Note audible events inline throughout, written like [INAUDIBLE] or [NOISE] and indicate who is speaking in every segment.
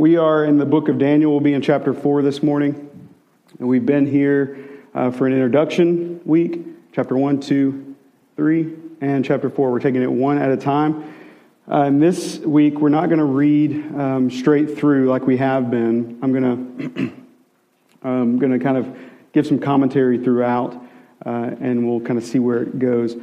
Speaker 1: we are in the book of Daniel. We'll be in chapter 4 this morning. And we've been here uh, for an introduction week chapter 1, 2, 3, and chapter 4. We're taking it one at a time. Uh, and this week, we're not going to read um, straight through like we have been. I'm going to I'm going to kind of give some commentary throughout, uh, and we'll kind of see where it goes.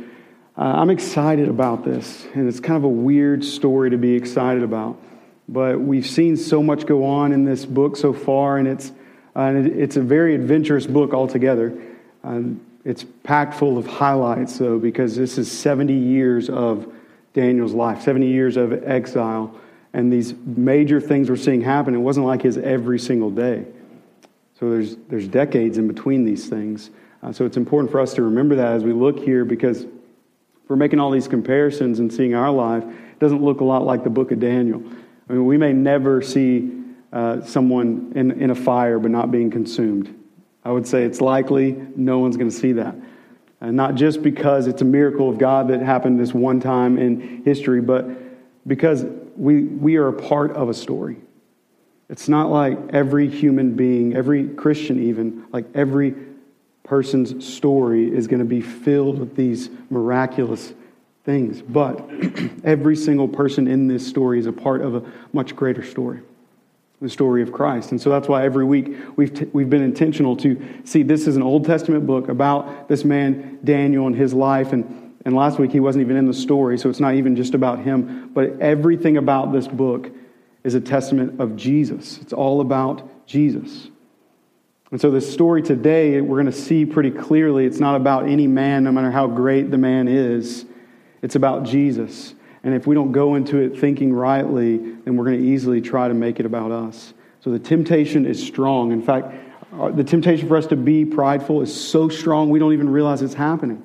Speaker 1: Uh, I'm excited about this, and it's kind of a weird story to be excited about. But we've seen so much go on in this book so far, and it's, uh, it's a very adventurous book altogether. Um, it's packed full of highlights, though, because this is 70 years of Daniel's life, 70 years of exile, and these major things we're seeing happen. It wasn't like his every single day. So there's, there's decades in between these things. Uh, so it's important for us to remember that as we look here, because we're making all these comparisons and seeing our life, it doesn't look a lot like the book of Daniel. I mean, we may never see uh, someone in, in a fire but not being consumed. I would say it's likely no one's going to see that. And not just because it's a miracle of God that happened this one time in history, but because we, we are a part of a story. It's not like every human being, every Christian even, like every person's story is going to be filled with these miraculous things. But [CLEARS THROAT] every single person in this story is a part of a much greater story the story of Christ. And so that's why every week we've, t- we've been intentional to see this is an Old Testament book about this man, Daniel, and his life. And, and last week he wasn't even in the story, so it's not even just about him. But everything about this book is a testament of Jesus. It's all about Jesus. And so, this story today, we're going to see pretty clearly it's not about any man, no matter how great the man is. It's about Jesus. And if we don't go into it thinking rightly, then we're going to easily try to make it about us. So, the temptation is strong. In fact, uh, the temptation for us to be prideful is so strong we don't even realize it's happening.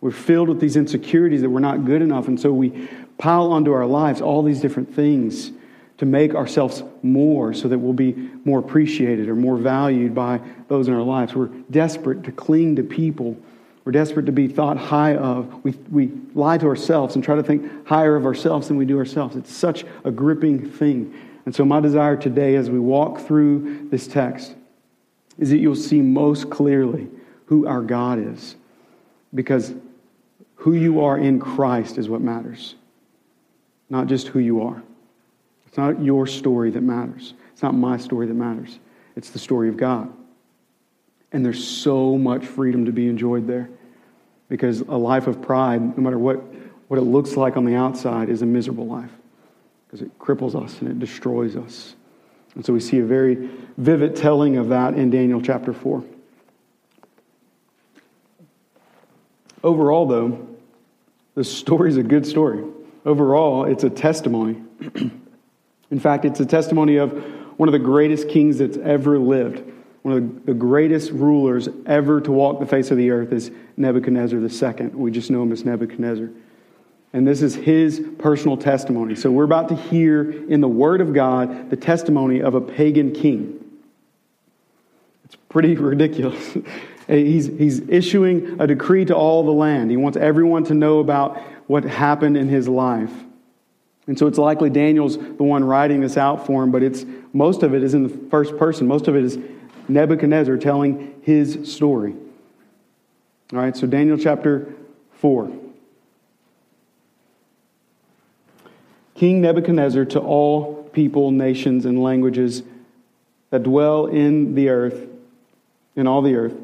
Speaker 1: We're filled with these insecurities that we're not good enough. And so we pile onto our lives all these different things to make ourselves more so that we'll be more appreciated or more valued by those in our lives. We're desperate to cling to people. We're desperate to be thought high of. We, we lie to ourselves and try to think higher of ourselves than we do ourselves. It's such a gripping thing. And so, my desire today as we walk through this text is that you'll see most clearly who our God is. Because who you are in Christ is what matters, not just who you are. It's not your story that matters. It's not my story that matters. It's the story of God. And there's so much freedom to be enjoyed there. Because a life of pride, no matter what, what it looks like on the outside, is a miserable life. Because it cripples us and it destroys us. And so we see a very vivid telling of that in Daniel chapter 4. Overall, though, the story is a good story. Overall, it's a testimony [CLEARS THROAT] In fact, it's a testimony of one of the greatest kings that's ever lived. One of the greatest rulers ever to walk the face of the earth is Nebuchadnezzar II. We just know him as Nebuchadnezzar. And this is his personal testimony. So we're about to hear in the Word of God the testimony of a pagan king. It's pretty [LAUGHS] ridiculous. he's, he's issuing a decree to all the land. He wants everyone to know about what happened in his life. And so it's likely Daniel's the one writing this out for him, but it's most of it is in the first person. Most of it is Nebuchadnezzar telling his story. All right, so Daniel chapter 4. King Nebuchadnezzar to all people, nations, and languages that dwell in the earth, in all the earth,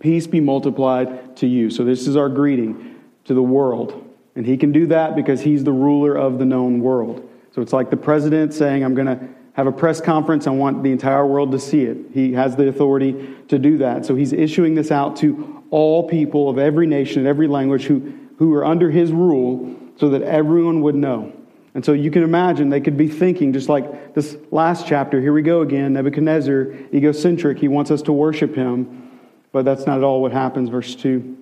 Speaker 1: peace be multiplied to you. So this is our greeting to the world. And he can do that because he's the ruler of the known world. So it's like the president saying, I'm going to have a press conference. I want the entire world to see it. He has the authority to do that. So he's issuing this out to all people of every nation and every language who, who are under his rule so that everyone would know. And so you can imagine they could be thinking, just like this last chapter, here we go again, Nebuchadnezzar, egocentric, he wants us to worship him. But that's not at all what happens, verse 2.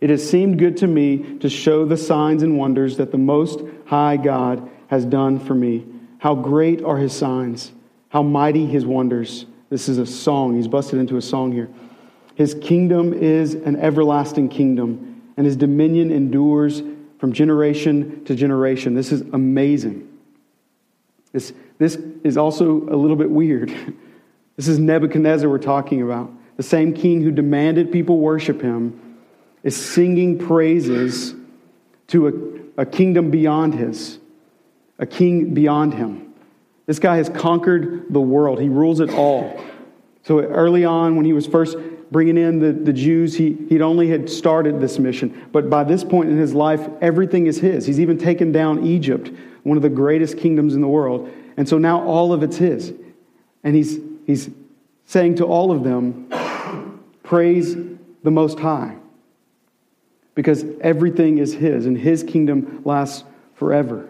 Speaker 1: It has seemed good to me to show the signs and wonders that the Most High God has done for me. How great are his signs, how mighty his wonders. This is a song. He's busted into a song here. His kingdom is an everlasting kingdom, and his dominion endures from generation to generation. This is amazing. This, this is also a little bit weird. [LAUGHS] This is Nebuchadnezzar we're talking about. The same king who demanded people worship him is singing praises to a, a kingdom beyond his, a king beyond him. This guy has conquered the world, he rules it all. So early on, when he was first bringing in the, the Jews, he, he'd only had started this mission. But by this point in his life, everything is his. He's even taken down Egypt, one of the greatest kingdoms in the world. And so now all of it's his. And he's, he's saying to all of them, Praise the Most High. Because everything is his, and his kingdom lasts forever.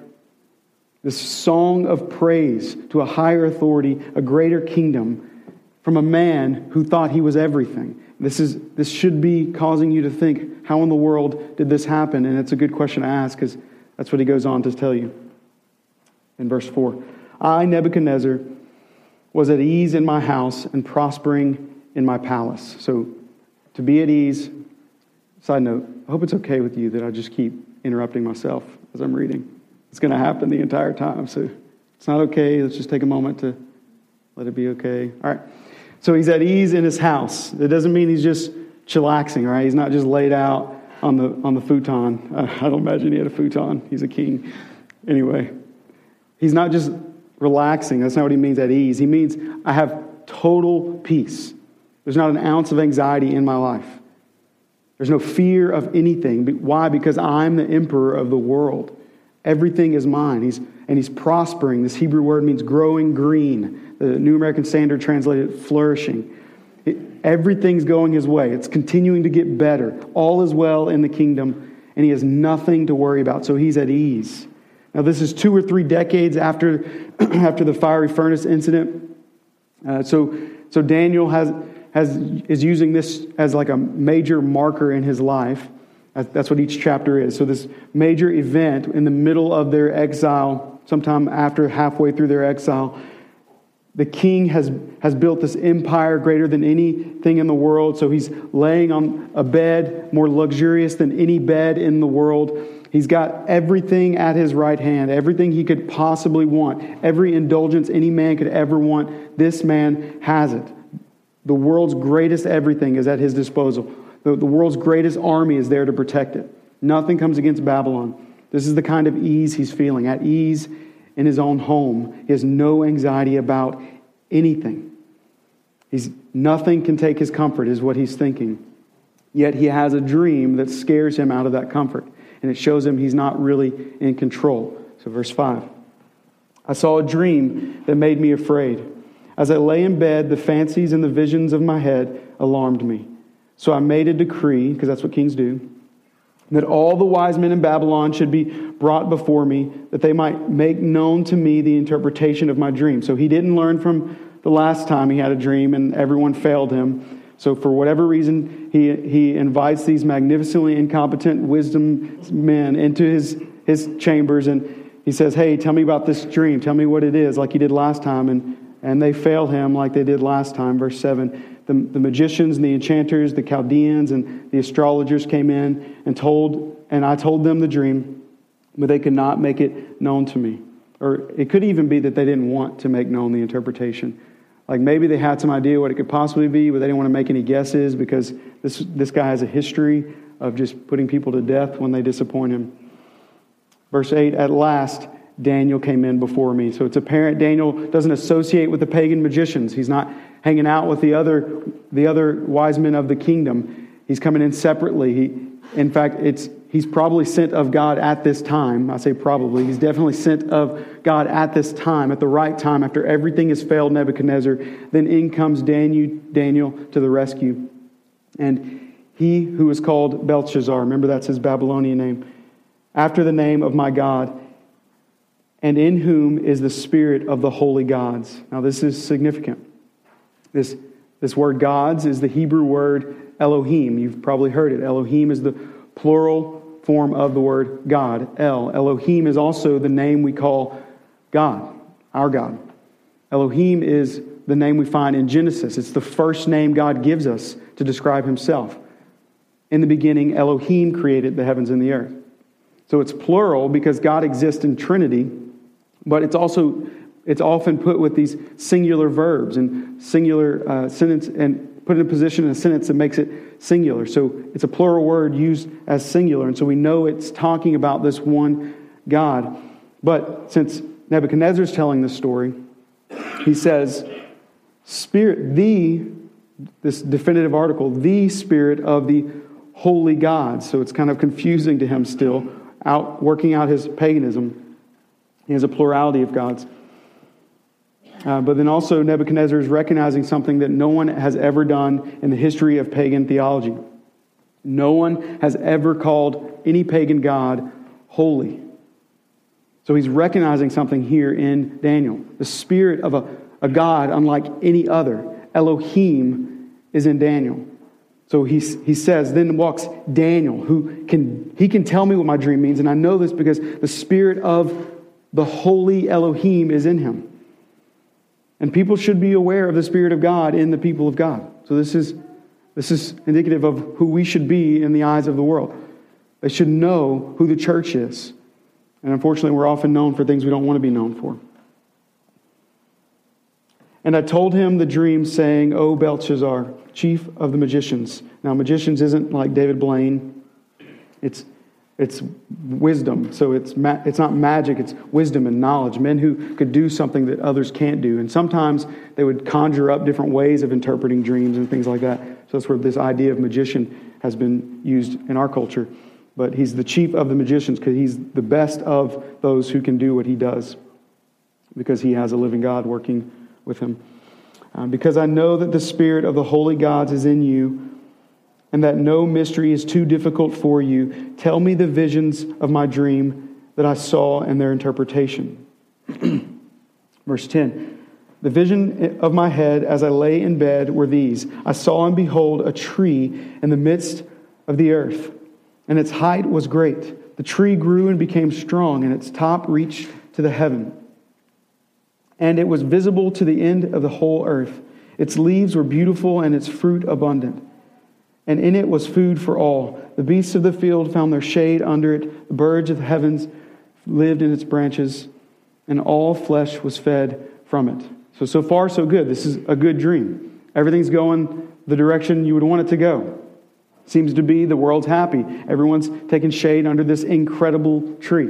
Speaker 1: This song of praise to a higher authority, a greater kingdom from a man who thought he was everything. This, is, this should be causing you to think, how in the world did this happen? And it's a good question to ask because that's what he goes on to tell you in verse 4. I, Nebuchadnezzar, was at ease in my house and prospering in my palace. So to be at ease, side note, I hope it's okay with you that I just keep interrupting myself as I'm reading. It's going to happen the entire time. So it's not okay. Let's just take a moment to let it be okay. All right. So he's at ease in his house. It doesn't mean he's just chillaxing, right? He's not just laid out on the, on the futon. [LAUGHS] I don't imagine he had a futon. He's a king. Anyway, he's not just relaxing. That's not what he means at ease. He means I have total peace. There's not an ounce of anxiety in my life. There's no fear of anything. Why? Because I'm the emperor of the world. Everything is mine. He's, and he's prospering. This Hebrew word means growing green. The New American Standard translated flourishing. It, everything's going his way. It's continuing to get better. All is well in the kingdom, and he has nothing to worry about. So he's at ease. Now, this is two or three decades after, [CLEARS THROAT] after the fiery furnace incident. Uh, so, so Daniel has, has, is using this as like a major marker in his life. That's what each chapter is. So, this major event in the middle of their exile, sometime after halfway through their exile, the king has, has built this empire greater than anything in the world. So he's laying on a bed more luxurious than any bed in the world. He's got everything at his right hand, everything he could possibly want, every indulgence any man could ever want. This man has it. The world's greatest everything is at his disposal. The, the world's greatest army is there to protect it. Nothing comes against Babylon. This is the kind of ease he's feeling at ease in his own home. He has no anxiety about anything. He's, nothing can take his comfort, is what he's thinking. Yet he has a dream that scares him out of that comfort, and it shows him he's not really in control. So, verse 5 I saw a dream that made me afraid. As I lay in bed, the fancies and the visions of my head alarmed me. So I made a decree, because that's what kings do that all the wise men in Babylon should be brought before me, that they might make known to me the interpretation of my dream. So he didn't learn from the last time he had a dream and everyone failed him. So, for whatever reason, he, he invites these magnificently incompetent wisdom men into his, his chambers and he says, Hey, tell me about this dream. Tell me what it is, like he did last time. And, and they fail him like they did last time. Verse 7 the, the magicians and the enchanters, the Chaldeans and the astrologers came in and told, and I told them the dream, but they could not make it known to me. Or it could even be that they didn't want to make known the interpretation. Like maybe they had some idea what it could possibly be, but they didn't want to make any guesses because this, this guy has a history of just putting people to death when they disappoint him. Verse 8 At last, Daniel came in before me. So it's apparent Daniel doesn't associate with the pagan magicians. He's not hanging out with the other, the other wise men of the kingdom. He's coming in separately. He, in fact, it's, he's probably sent of God at this time. I say probably. He's definitely sent of God at this time, at the right time, after everything has failed Nebuchadnezzar. Then in comes Daniel, Daniel to the rescue. And he who is called Belteshazzar, remember that's his Babylonian name, after the name of my God, and in whom is the spirit of the holy gods. Now, this is significant. This, this word gods is the Hebrew word Elohim. You've probably heard it. Elohim is the plural form of the word God, El. Elohim is also the name we call God, our God. Elohim is the name we find in Genesis. It's the first name God gives us to describe himself. In the beginning, Elohim created the heavens and the earth. So it's plural because God exists in Trinity, but it's also it's often put with these singular verbs and singular uh, sentence and put in a position in a sentence that makes it singular. So it's a plural word used as singular. And so we know it's talking about this one God. But since Nebuchadnezzar is telling this story, he says, Spirit, the, this definitive article, the Spirit of the holy God. So it's kind of confusing to him still, out working out his paganism. He has a plurality of gods. Uh, but then also, Nebuchadnezzar is recognizing something that no one has ever done in the history of pagan theology. No one has ever called any pagan god holy. So he's recognizing something here in Daniel. The spirit of a, a God unlike any other, Elohim, is in Daniel. So he, he says, then walks Daniel, who can, he can tell me what my dream means. And I know this because the spirit of the holy Elohim is in him. And people should be aware of the Spirit of God in the people of God. So this is, this is indicative of who we should be in the eyes of the world. They should know who the church is. And unfortunately, we're often known for things we don't want to be known for. And I told him the dream, saying, O Belteshazzar, chief of the magicians. Now, magicians isn't like David Blaine, it's, it's wisdom. So it's, ma- it's not magic, it's wisdom and knowledge. Men who could do something that others can't do. And sometimes they would conjure up different ways of interpreting dreams and things like that. So that's where this idea of magician has been used in our culture but he's the chief of the magicians because he's the best of those who can do what he does because he has a living God working with him. Um, because I know that the spirit of the holy gods is in you and that no mystery is too difficult for you, tell me the visions of my dream that I saw and their interpretation. [CLEARS THROAT] Verse 10 The vision of my head as I lay in bed were these I saw and behold a tree in the midst of the earth and its height was great. The tree grew and became strong, and its top reached to the heaven. And it was visible to the end of the whole earth. Its leaves were beautiful, and its fruit abundant. And in it was food for all. The beasts of the field found their shade under it, the birds of the heavens lived in its branches, and all flesh was fed from it. So, so far, so good. This is a good dream. Everything's going the direction you would want it to go. Seems to be the world's happy. Everyone's taking shade under this incredible tree.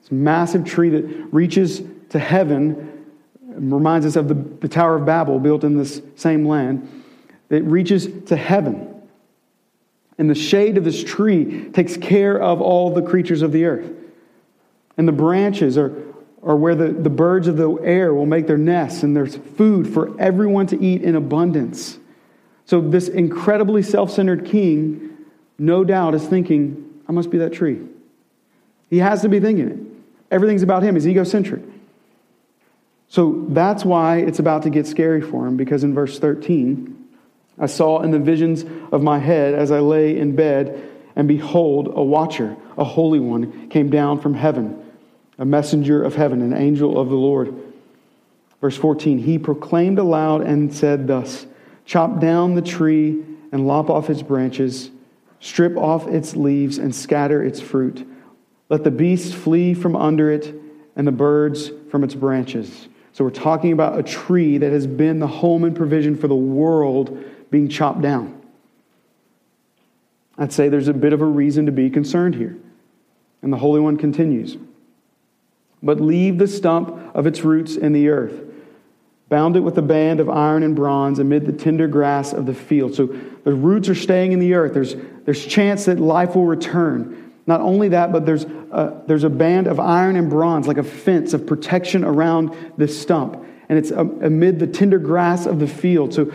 Speaker 1: This massive tree that reaches to heaven, reminds us of the, the Tower of Babel built in this same land. It reaches to heaven. And the shade of this tree takes care of all the creatures of the earth. And the branches are, are where the, the birds of the air will make their nests, and there's food for everyone to eat in abundance. So, this incredibly self centered king, no doubt, is thinking, I must be that tree. He has to be thinking it. Everything's about him, he's egocentric. So, that's why it's about to get scary for him, because in verse 13, I saw in the visions of my head as I lay in bed, and behold, a watcher, a holy one, came down from heaven, a messenger of heaven, an angel of the Lord. Verse 14, he proclaimed aloud and said thus, Chop down the tree and lop off its branches, strip off its leaves and scatter its fruit. Let the beasts flee from under it and the birds from its branches. So we're talking about a tree that has been the home and provision for the world being chopped down. I'd say there's a bit of a reason to be concerned here. And the Holy One continues But leave the stump of its roots in the earth bound it with a band of iron and bronze amid the tender grass of the field. So the roots are staying in the earth. There's, there's chance that life will return. Not only that, but there's a, there's a band of iron and bronze, like a fence of protection around this stump. And it's um, amid the tender grass of the field. So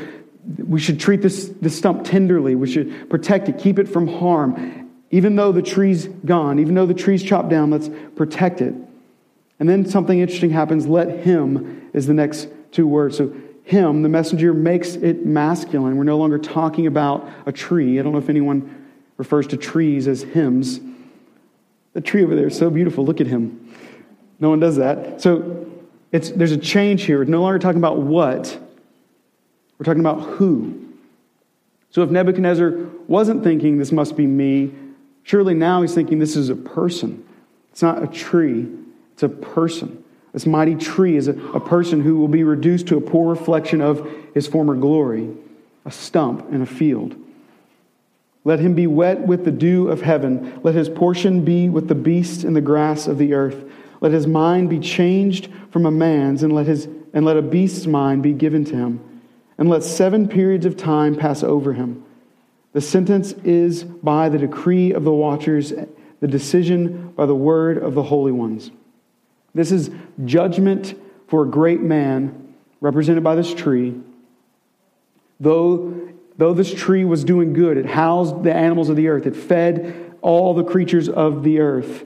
Speaker 1: we should treat this, this stump tenderly. We should protect it, keep it from harm. Even though the tree's gone, even though the tree's chopped down, let's protect it. And then something interesting happens. Let him is the next two words. So, him, the messenger, makes it masculine. We're no longer talking about a tree. I don't know if anyone refers to trees as hymns. The tree over there is so beautiful. Look at him. No one does that. So, it's, there's a change here. We're no longer talking about what, we're talking about who. So, if Nebuchadnezzar wasn't thinking, this must be me, surely now he's thinking, this is a person. It's not a tree, it's a person This mighty tree is a, a person who will be reduced to a poor reflection of his former glory, a stump in a field. Let him be wet with the dew of heaven. Let his portion be with the beasts and the grass of the earth. Let his mind be changed from a man's, and let, his, and let a beast's mind be given to him. And let seven periods of time pass over him. The sentence is by the decree of the watchers, the decision by the word of the holy ones. This is judgment for a great man, represented by this tree. Though, though this tree was doing good, it housed the animals of the earth, it fed all the creatures of the earth,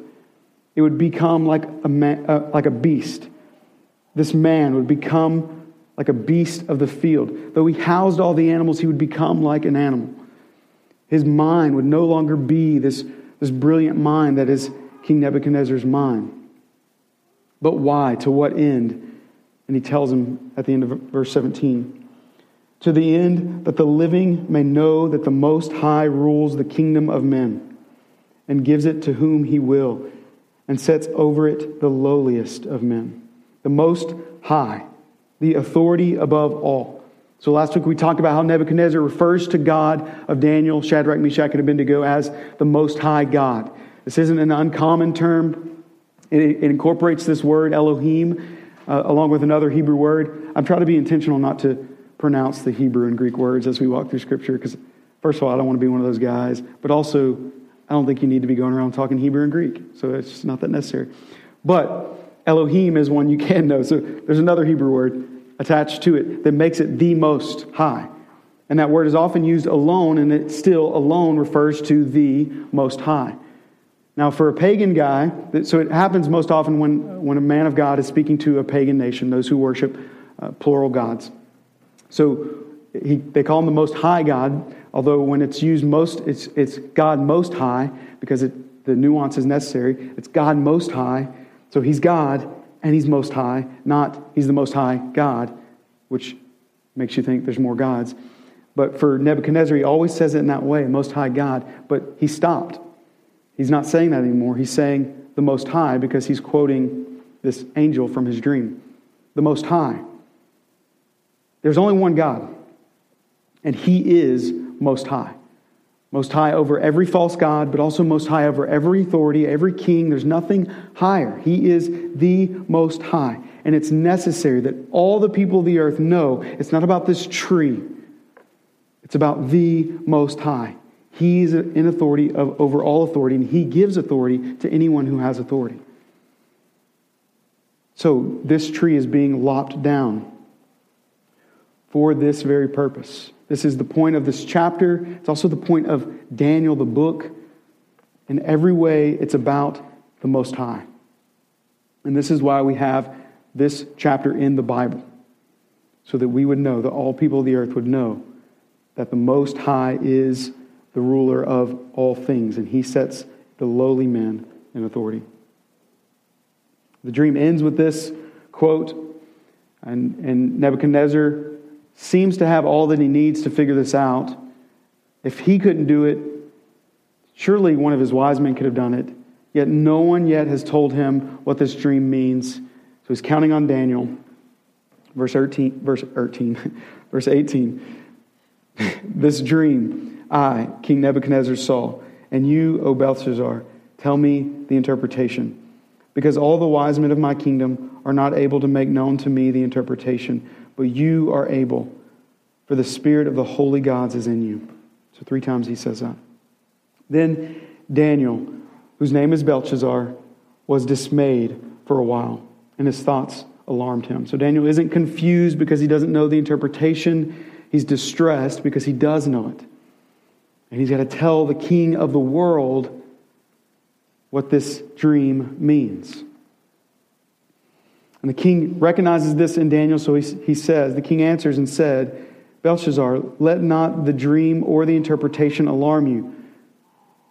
Speaker 1: it would become like a, man, uh, like a beast. This man would become like a beast of the field. Though he housed all the animals, he would become like an animal. His mind would no longer be this, this brilliant mind that is King Nebuchadnezzar's mind. But why? To what end? And he tells him at the end of verse 17 To the end that the living may know that the Most High rules the kingdom of men and gives it to whom he will and sets over it the lowliest of men. The Most High, the authority above all. So last week we talked about how Nebuchadnezzar refers to God of Daniel, Shadrach, Meshach, and Abednego as the Most High God. This isn't an uncommon term. It, incorporates this word, Elohim, uh, along with another Hebrew word. I'm trying to be intentional not to pronounce the Hebrew and Greek words as we walk through Scripture, because, first of all, I don't want to be one of those guys, but also, I don't think you need to be going around talking Hebrew and Greek, so it's just not that necessary. But Elohim is one you can know. So there's another Hebrew word attached to it that makes it the most high. And that word is often used alone, and it still alone refers to the most high. Now, for a pagan guy, so it happens most often when, when a man of God is speaking to a pagan nation, those who worship uh, plural gods. So he, they call him the Most High God, although when it's used most, it's, it's God Most High because it, the nuance is necessary. It's God Most High. So he's God and he's Most High, not he's the Most High God, which makes you think there's more gods. But for Nebuchadnezzar, he always says it in that way, Most High God, but he stopped. He's not saying that anymore. He's saying the Most High because he's quoting this angel from his dream. The Most High. There's only one God, and He is Most High. Most High over every false God, but also Most High over every authority, every king. There's nothing higher. He is the Most High. And it's necessary that all the people of the earth know it's not about this tree, it's about the Most High. He's in authority of, over all authority, and he gives authority to anyone who has authority. So this tree is being lopped down for this very purpose. This is the point of this chapter. It's also the point of Daniel, the book. In every way, it's about the Most High. And this is why we have this chapter in the Bible, so that we would know, that all people of the earth would know that the Most High is the ruler of all things, and he sets the lowly men in authority. The dream ends with this quote, and, and Nebuchadnezzar seems to have all that he needs to figure this out. If he couldn't do it, surely one of his wise men could have done it. Yet no one yet has told him what this dream means. So he's counting on Daniel. Verse 13, verse 13, [LAUGHS] verse 18. [LAUGHS] this dream I, King Nebuchadnezzar, saw, and you, O Belteshazzar, tell me the interpretation. Because all the wise men of my kingdom are not able to make known to me the interpretation, but you are able, for the spirit of the holy gods is in you. So, three times he says that. Then Daniel, whose name is Belteshazzar, was dismayed for a while, and his thoughts alarmed him. So, Daniel isn't confused because he doesn't know the interpretation, he's distressed because he does know it. And he's got to tell the king of the world what this dream means. And the king recognizes this in Daniel, so he, he says, the king answers and said, Belteshazzar, let not the dream or the interpretation alarm you.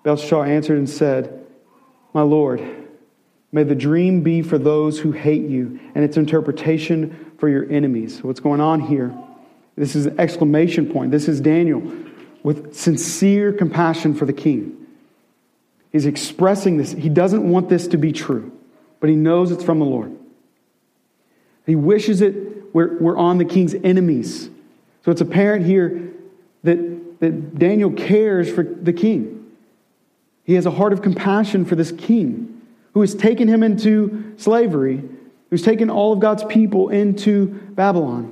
Speaker 1: Belteshazzar answered and said, My Lord, may the dream be for those who hate you, and its interpretation for your enemies. what's going on here? This is an exclamation point. This is Daniel with sincere compassion for the king. He's expressing this. He doesn't want this to be true, but he knows it's from the Lord. He wishes it, we're, we're on the king's enemies. So it's apparent here that, that Daniel cares for the king. He has a heart of compassion for this king who has taken him into slavery, who's taken all of God's people into Babylon.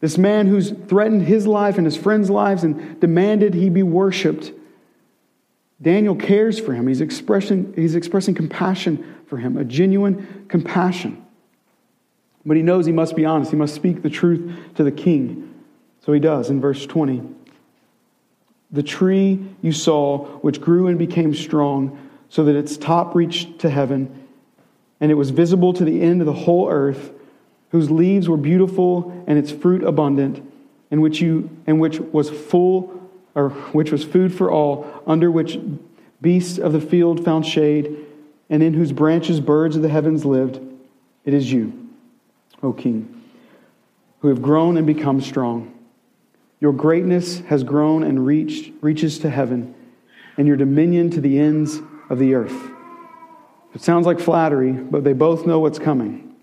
Speaker 1: This man who's threatened his life and his friends' lives and demanded he be worshiped. Daniel cares for him. He's expressing, he's expressing compassion for him, a genuine compassion. But he knows he must be honest. He must speak the truth to the king. So he does in verse 20. The tree you saw, which grew and became strong, so that its top reached to heaven, and it was visible to the end of the whole earth whose leaves were beautiful and its fruit abundant, and which, you, and which was full, or which was food for all, under which beasts of the field found shade, and in whose branches birds of the heavens lived. It is you, O King, who have grown and become strong. Your greatness has grown and reached, reaches to heaven, and your dominion to the ends of the earth. It sounds like flattery, but they both know what's coming.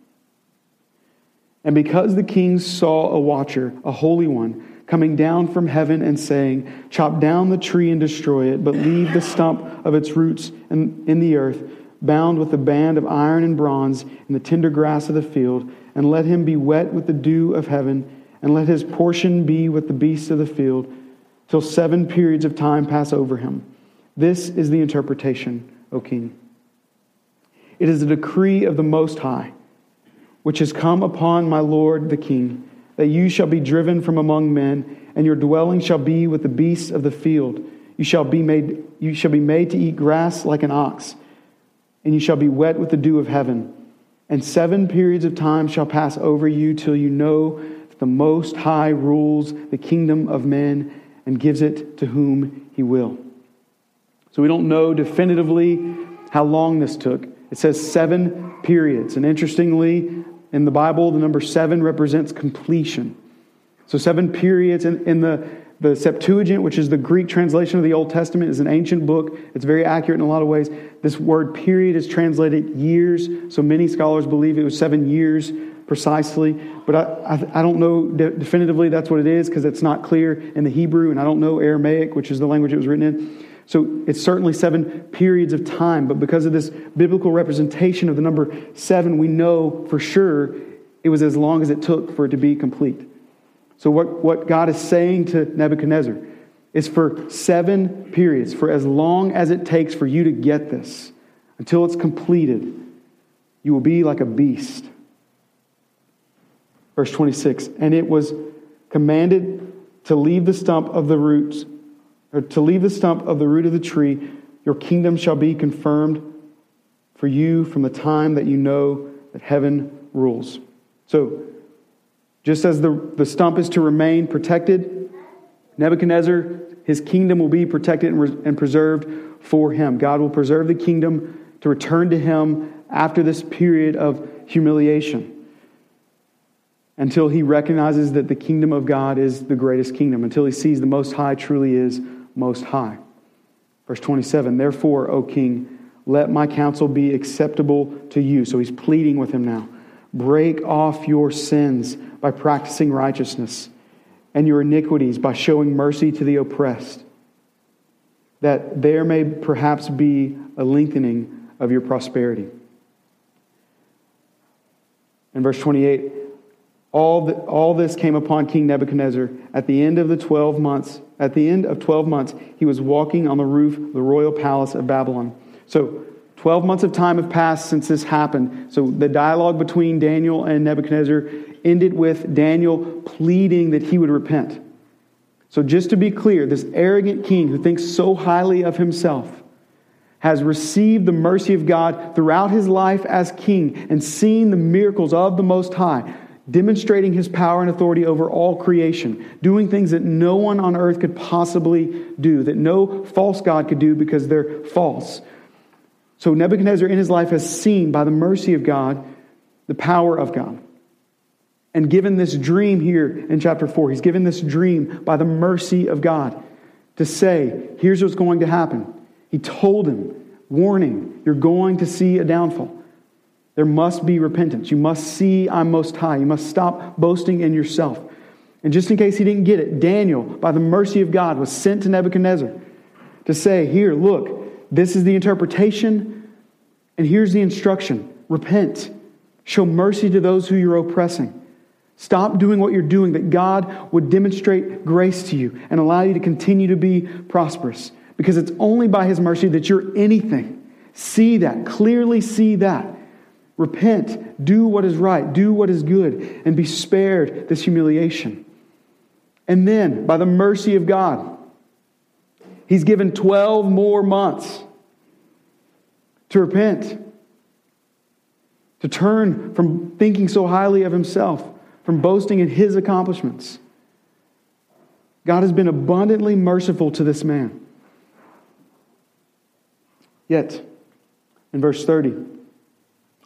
Speaker 1: And because the king saw a watcher, a holy one, coming down from heaven and saying, Chop down the tree and destroy it, but leave the stump of its roots in, in the earth, bound with a band of iron and bronze in the tender grass of the field, and let him be wet with the dew of heaven, and let his portion be with the beasts of the field, till seven periods of time pass over him. This is the interpretation, O king. It is a decree of the Most High which has come upon my Lord the King, that you shall be driven from among men, and your dwelling shall be with the beasts of the field. You shall be made, you shall be made to eat grass like an ox, and you shall be wet with the dew of heaven. And seven periods of time shall pass over you till you know that the Most High rules the kingdom of men and gives it to whom he will. So we don't know definitively how long this took. It says seven periods. And interestingly, in the Bible, the number seven represents completion. So, seven periods in, in the, the Septuagint, which is the Greek translation of the Old Testament, is an ancient book. It's very accurate in a lot of ways. This word period is translated years. So, many scholars believe it was seven years precisely. But I, I, I don't know de- definitively that's what it is because it's not clear in the Hebrew, and I don't know Aramaic, which is the language it was written in. So it's certainly seven periods of time, but because of this biblical representation of the number seven, we know for sure it was as long as it took for it to be complete. So, what, what God is saying to Nebuchadnezzar is for seven periods, for as long as it takes for you to get this, until it's completed, you will be like a beast. Verse 26 And it was commanded to leave the stump of the roots or to leave the stump of the root of the tree, your kingdom shall be confirmed for you from the time that you know that heaven rules. So, just as the, the stump is to remain protected, Nebuchadnezzar, his kingdom will be protected and, re, and preserved for him. God will preserve the kingdom to return to him after this period of humiliation until he recognizes that the kingdom of God is the greatest kingdom, until he sees the Most High truly is most High. Verse 27 Therefore, O king, let my counsel be acceptable to you. So he's pleading with him now. Break off your sins by practicing righteousness, and your iniquities by showing mercy to the oppressed, that there may perhaps be a lengthening of your prosperity. In verse 28, all, the, all this came upon King Nebuchadnezzar at the end of the 12 months. At the end of 12 months, he was walking on the roof of the royal palace of Babylon. So, 12 months of time have passed since this happened. So, the dialogue between Daniel and Nebuchadnezzar ended with Daniel pleading that he would repent. So, just to be clear, this arrogant king who thinks so highly of himself has received the mercy of God throughout his life as king and seen the miracles of the Most High demonstrating his power and authority over all creation, doing things that no one on earth could possibly do, that no false God could do because they're false. So Nebuchadnezzar in his life has seen, by the mercy of God, the power of God. And given this dream here in chapter 4, he's given this dream by the mercy of God to say, here's what's going to happen. He told him, warning, you're going to see a downfall. There must be repentance. You must see I'm most high. You must stop boasting in yourself. And just in case he didn't get it, Daniel, by the mercy of God, was sent to Nebuchadnezzar to say, Here, look, this is the interpretation, and here's the instruction repent, show mercy to those who you're oppressing. Stop doing what you're doing, that God would demonstrate grace to you and allow you to continue to be prosperous. Because it's only by His mercy that you're anything. See that, clearly see that. Repent, do what is right, do what is good, and be spared this humiliation. And then, by the mercy of God, He's given 12 more months to repent, to turn from thinking so highly of Himself from boasting in his accomplishments. God has been abundantly merciful to this man. Yet, in verse 30,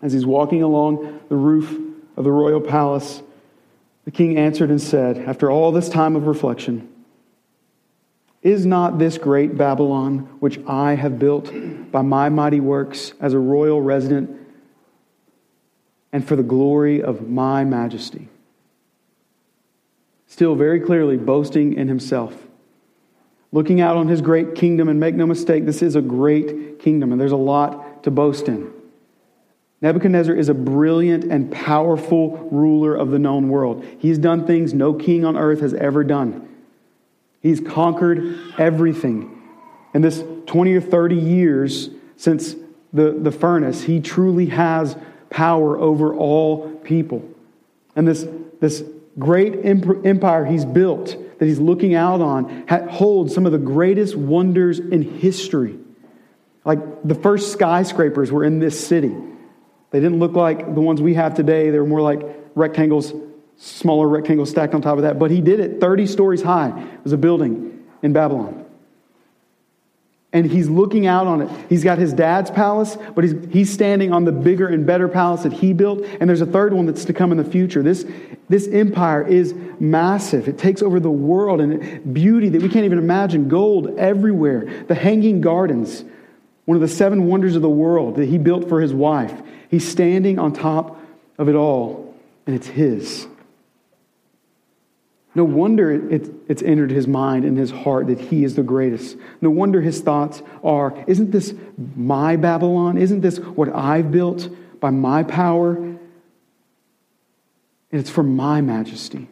Speaker 1: as he's walking along the roof of the royal palace, the king answered and said, after all this time of reflection, Is not this great Babylon, which I have built by my mighty works as a royal resident and for the glory of my majesty? still very clearly boasting in himself. Looking out on his great kingdom, and make no mistake, this is a great kingdom, and there's a lot to boast in. Nebuchadnezzar is a brilliant and powerful ruler of the known world. He's done things no king on earth has ever done. He's conquered everything. In this 20 or 30 years since the, the furnace, he truly has power over all people. And this, this great empire he's built, that he's looking out on, holds some of the greatest wonders in history. Like the first skyscrapers were in this city. They didn't look like the ones we have today, they were more like rectangles, smaller rectangles stacked on top of that. But he did it 30 stories high. It was a building in Babylon and he's looking out on it. He's got his dad's palace, but he's, he's standing on the bigger and better palace that he built. And there's a third one that's to come in the future. This, this empire is massive. It takes over the world and beauty that we can't even imagine. Gold everywhere. The hanging gardens, one of the seven wonders of the world that he built for his wife. He's standing on top of it all, and it's his. No wonder it, it's entered his mind and his heart that he is the greatest. No wonder his thoughts are Isn't this my Babylon? Isn't this what I've built by my power? And it's for my majesty.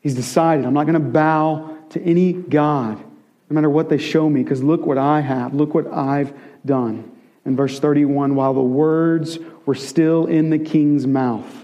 Speaker 1: He's decided I'm not going to bow to any God, no matter what they show me, because look what I have, look what I've done. In verse 31, while the words were still in the king's mouth,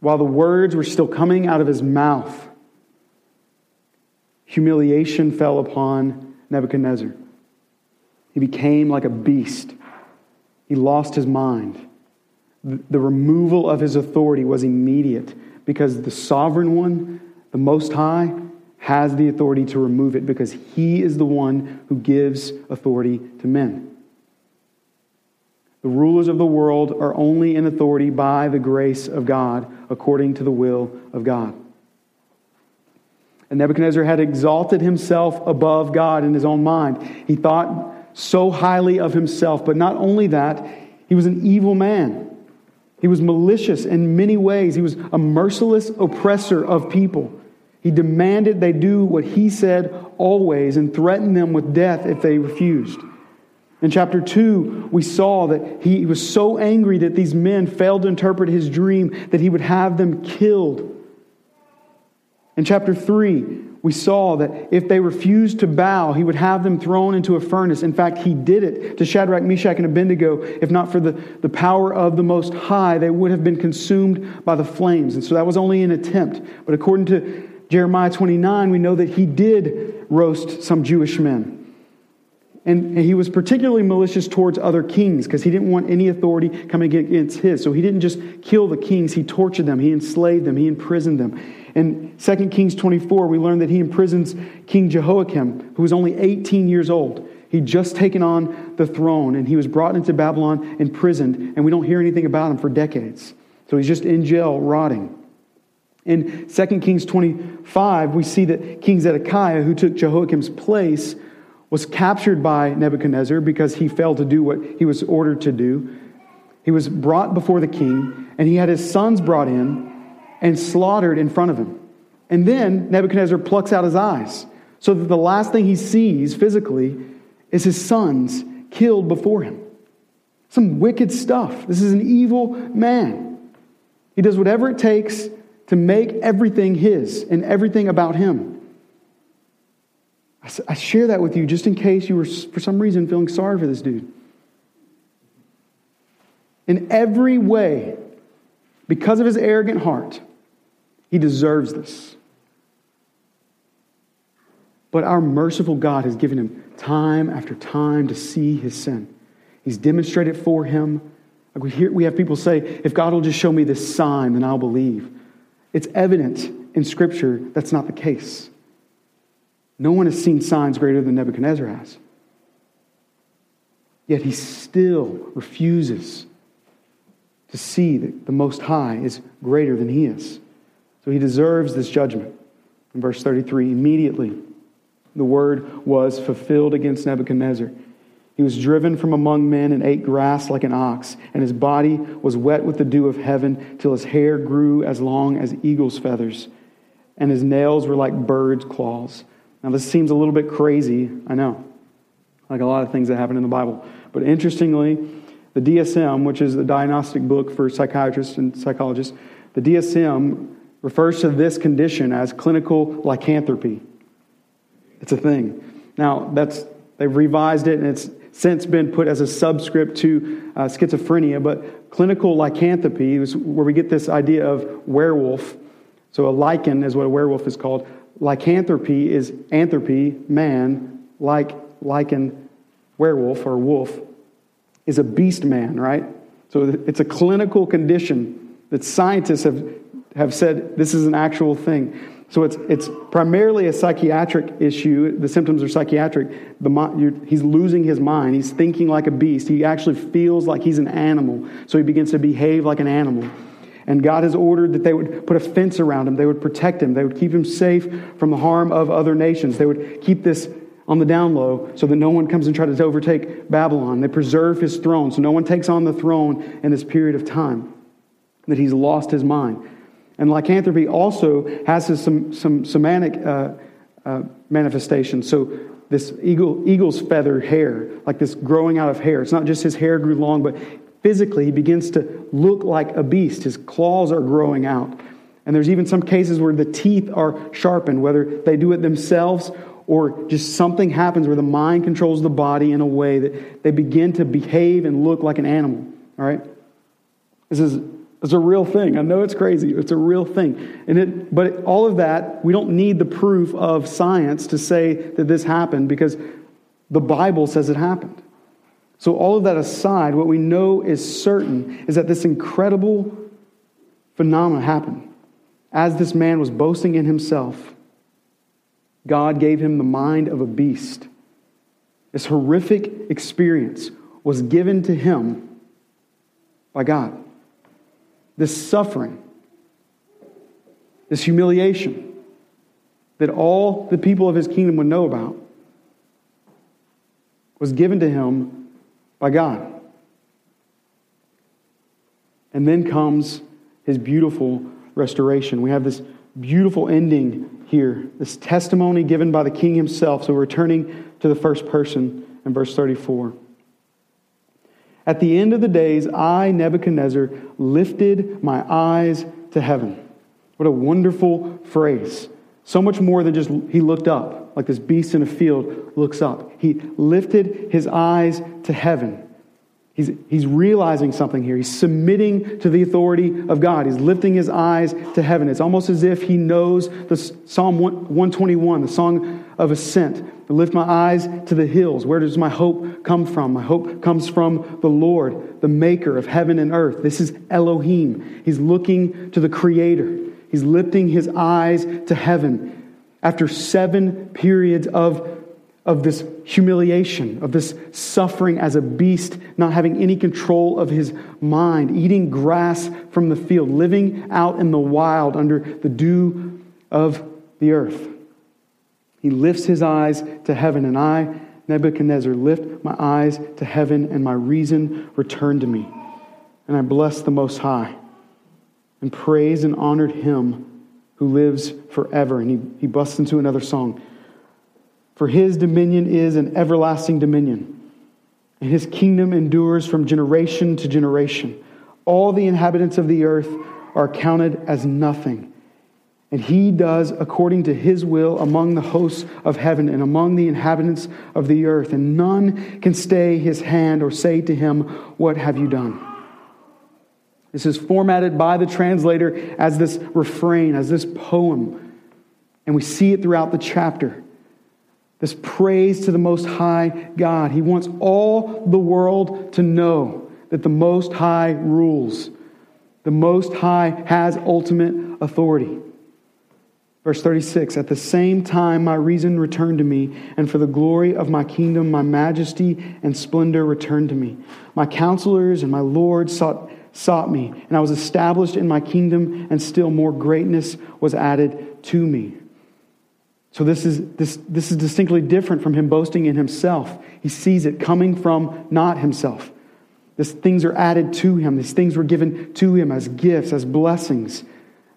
Speaker 1: while the words were still coming out of his mouth, humiliation fell upon Nebuchadnezzar. He became like a beast. He lost his mind. The removal of his authority was immediate because the sovereign one, the Most High, has the authority to remove it because he is the one who gives authority to men. The rulers of the world are only in authority by the grace of God, according to the will of God. And Nebuchadnezzar had exalted himself above God in his own mind. He thought so highly of himself, but not only that, he was an evil man. He was malicious in many ways. He was a merciless oppressor of people. He demanded they do what he said always and threatened them with death if they refused. In chapter 2, we saw that he was so angry that these men failed to interpret his dream that he would have them killed. In chapter 3, we saw that if they refused to bow, he would have them thrown into a furnace. In fact, he did it to Shadrach, Meshach, and Abednego. If not for the, the power of the Most High, they would have been consumed by the flames. And so that was only an attempt. But according to Jeremiah 29, we know that he did roast some Jewish men. And, he was particularly malicious towards other kings because he didn't want any authority coming against his. So he didn't just kill the kings, he tortured them, he enslaved them, he imprisoned them. In 2 Kings 24, we learn that he imprisons King Jehoiakim, who was only 18 years old. He'd just taken on the throne and he was brought into Babylon, imprisoned, and we don't hear anything about him for decades. So he's just in jail, rotting. In 2 Kings 25, we see that King Zedekiah, who took Jehoiakim's place, was captured by Nebuchadnezzar because he failed to do what he was ordered to do. He was brought before the king, and he had his sons brought in and slaughtered in front of him. And then Nebuchadnezzar plucks out his eyes, so that the last thing he sees physically is his sons killed before him. Some wicked stuff. This is an evil man. He does whatever it takes to make everything his and everything about him. I share that with you just in case you were, for some reason, feeling sorry for this dude. In every way, because of his arrogant heart, he deserves this. But our merciful God has given him time after time to see his sin. He's demonstrated for him. Like we, hear, we have people say, if God will just show me this sign, then I'll believe. It's evident in Scripture that's not the case. No one has seen signs greater than Nebuchadnezzar has. Yet he still refuses to see that the Most High is greater than he is. So he deserves this judgment. In verse 33, immediately the word was fulfilled against Nebuchadnezzar. He was driven from among men and ate grass like an ox, and his body was wet with the dew of heaven till his hair grew as long as eagle's feathers, and his nails were like birds' claws. Now, this seems a little bit crazy, I know, like a lot of things that happen in the Bible. But interestingly, the DSM, which is the diagnostic book for psychiatrists and psychologists, the DSM refers to this condition as clinical lycanthropy. It's a thing. Now, that's they've revised it and it's since been put as a subscript to uh, schizophrenia, but clinical lycanthropy is where we get this idea of werewolf. So a lycan is what a werewolf is called. Lycanthropy is anthropy, man, like lycan, werewolf or wolf, is a beast man, right? So it's a clinical condition that scientists have, have said this is an actual thing. So it's, it's primarily a psychiatric issue. The symptoms are psychiatric. The, he's losing his mind. He's thinking like a beast. He actually feels like he's an animal. So he begins to behave like an animal. And God has ordered that they would put a fence around him. They would protect him. They would keep him safe from the harm of other nations. They would keep this on the down low so that no one comes and tries to overtake Babylon. They preserve his throne so no one takes on the throne in this period of time that he's lost his mind. And lycanthropy also has some, some somatic uh, uh, manifestations. So this eagle, eagle's feather hair, like this growing out of hair. It's not just his hair grew long, but physically he begins to look like a beast. His claws are growing out. And there's even some cases where the teeth are sharpened, whether they do it themselves or just something happens where the mind controls the body in a way that they begin to behave and look like an animal. All right? This is it's a real thing. I know it's crazy. It's a real thing. And it, but all of that, we don't need the proof of science to say that this happened because the Bible says it happened. So, all of that aside, what we know is certain is that this incredible phenomenon happened. As this man was boasting in himself, God gave him the mind of a beast. This horrific experience was given to him by God. This suffering, this humiliation that all the people of his kingdom would know about was given to him by God. And then comes his beautiful restoration. We have this beautiful ending here, this testimony given by the king himself. So, returning to the first person in verse 34. At the end of the days, I, Nebuchadnezzar, lifted my eyes to heaven. What a wonderful phrase. So much more than just he looked up, like this beast in a field looks up. He lifted his eyes to heaven. He's, he's realizing something here. He's submitting to the authority of God. He's lifting his eyes to heaven. It's almost as if he knows the Psalm 121, the song of ascent. I lift my eyes to the hills. Where does my hope come from? My hope comes from the Lord, the maker of heaven and earth. This is Elohim. He's looking to the Creator, he's lifting his eyes to heaven. After seven periods of of this humiliation, of this suffering as a beast, not having any control of his mind, eating grass from the field, living out in the wild under the dew of the earth. He lifts his eyes to heaven, and I, Nebuchadnezzar, lift my eyes to heaven, and my reason returned to me. And I blessed the Most High, and praised and honored him who lives forever. And he, he busts into another song. For his dominion is an everlasting dominion, and his kingdom endures from generation to generation. All the inhabitants of the earth are counted as nothing. And he does according to his will among the hosts of heaven and among the inhabitants of the earth. And none can stay his hand or say to him, What have you done? This is formatted by the translator as this refrain, as this poem. And we see it throughout the chapter. This praise to the Most High God. He wants all the world to know that the Most High rules. The Most High has ultimate authority. Verse 36 At the same time, my reason returned to me, and for the glory of my kingdom, my majesty and splendor returned to me. My counselors and my lords sought, sought me, and I was established in my kingdom, and still more greatness was added to me. So this is, this, this is distinctly different from him boasting in himself. He sees it coming from not himself. These things are added to him. These things were given to him as gifts, as blessings.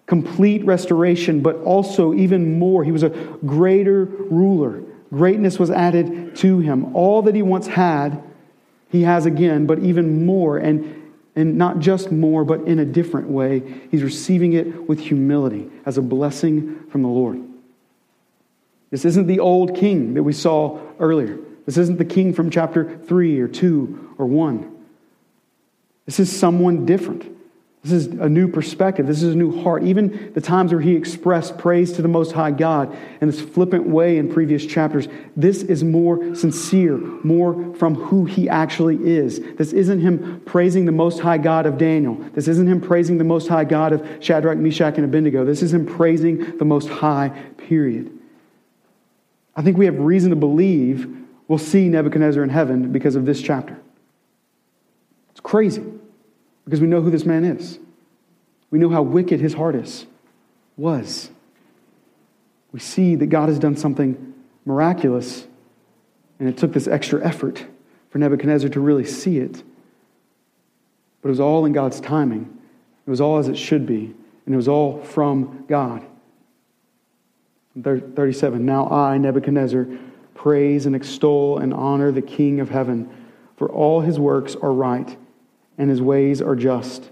Speaker 1: Complete restoration, but also even more. He was a greater ruler. Greatness was added to him. All that he once had, he has again, but even more. And, and not just more, but in a different way. He's receiving it with humility as a blessing from the Lord. This isn't the old king that we saw earlier. This isn't the king from chapter 3 or 2 or 1. This is someone different. This is a new perspective. This is a new heart. Even the times where he expressed praise to the Most High God in this flippant way in previous chapters, this is more sincere, more from who he actually is. This isn't him praising the Most High God of Daniel. This isn't him praising the Most High God of Shadrach, Meshach, and Abednego. This is him praising the Most High, period. I think we have reason to believe we'll see Nebuchadnezzar in heaven because of this chapter. It's crazy because we know who this man is. We know how wicked his heart is, was. We see that God has done something miraculous, and it took this extra effort for Nebuchadnezzar to really see it. But it was all in God's timing. It was all as it should be, and it was all from God. 37 Now I, Nebuchadnezzar, praise and extol and honor the King of heaven, for all his works are right and his ways are just.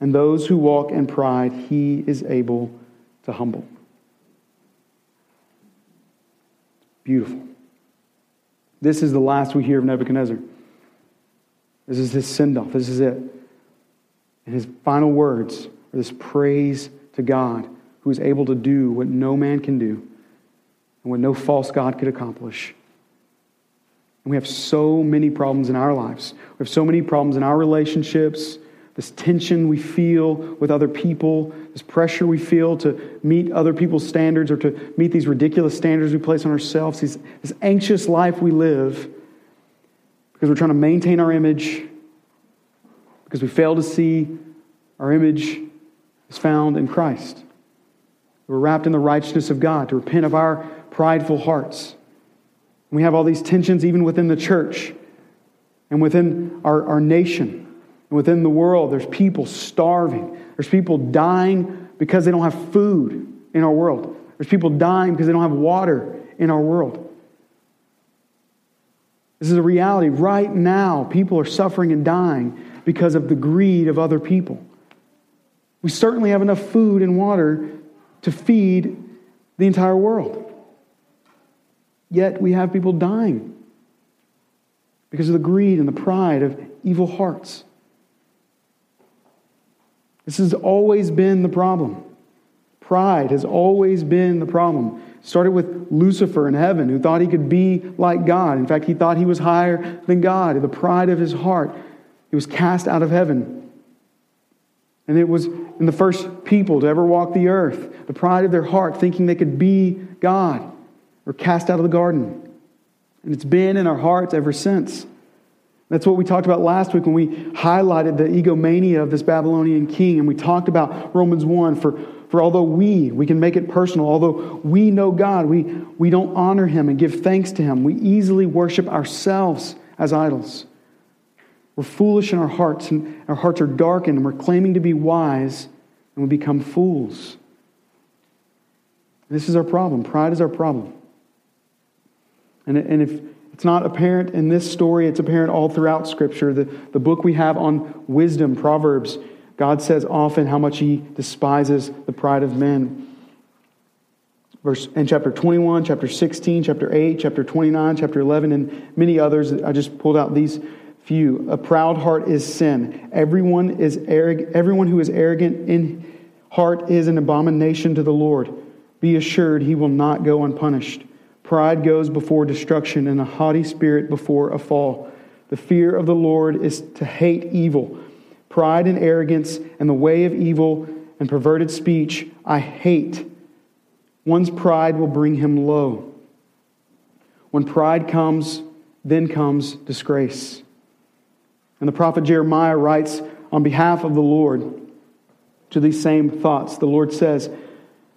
Speaker 1: And those who walk in pride, he is able to humble. Beautiful. This is the last we hear of Nebuchadnezzar. This is his send off. This is it. And his final words are this praise to God who is able to do what no man can do and what no false God could accomplish. And we have so many problems in our lives. We have so many problems in our relationships, this tension we feel with other people, this pressure we feel to meet other people's standards or to meet these ridiculous standards we place on ourselves, these, this anxious life we live because we're trying to maintain our image, because we fail to see our image is found in Christ. We're wrapped in the righteousness of God to repent of our prideful hearts. We have all these tensions even within the church and within our, our nation and within the world. There's people starving, there's people dying because they don't have food in our world, there's people dying because they don't have water in our world. This is a reality. Right now, people are suffering and dying because of the greed of other people. We certainly have enough food and water to feed the entire world. Yet we have people dying because of the greed and the pride of evil hearts. This has always been the problem. Pride has always been the problem. Started with Lucifer in heaven, who thought he could be like God. In fact, he thought he was higher than God. The pride of his heart. He was cast out of heaven. And it was in the first people to ever walk the earth, the pride of their heart, thinking they could be God, were cast out of the garden. And it's been in our hearts ever since. That's what we talked about last week when we highlighted the egomania of this Babylonian king. And we talked about Romans 1 for, for although we, we can make it personal, although we know God, we, we don't honor him and give thanks to him. We easily worship ourselves as idols. We're foolish in our hearts, and our hearts are darkened, and we're claiming to be wise, and we become fools. This is our problem. Pride is our problem. And, and if it's not apparent in this story, it's apparent all throughout Scripture. The, the book we have on wisdom, Proverbs, God says often how much He despises the pride of men. Verse in chapter 21, chapter 16, chapter 8, chapter 29, chapter 11, and many others. I just pulled out these few. A proud heart is sin. Everyone is arrogant, everyone who is arrogant in heart is an abomination to the Lord. Be assured he will not go unpunished. Pride goes before destruction, and a haughty spirit before a fall. The fear of the Lord is to hate evil. Pride and arrogance and the way of evil and perverted speech I hate. One's pride will bring him low. When pride comes, then comes disgrace. And the prophet Jeremiah writes on behalf of the Lord to these same thoughts. The Lord says,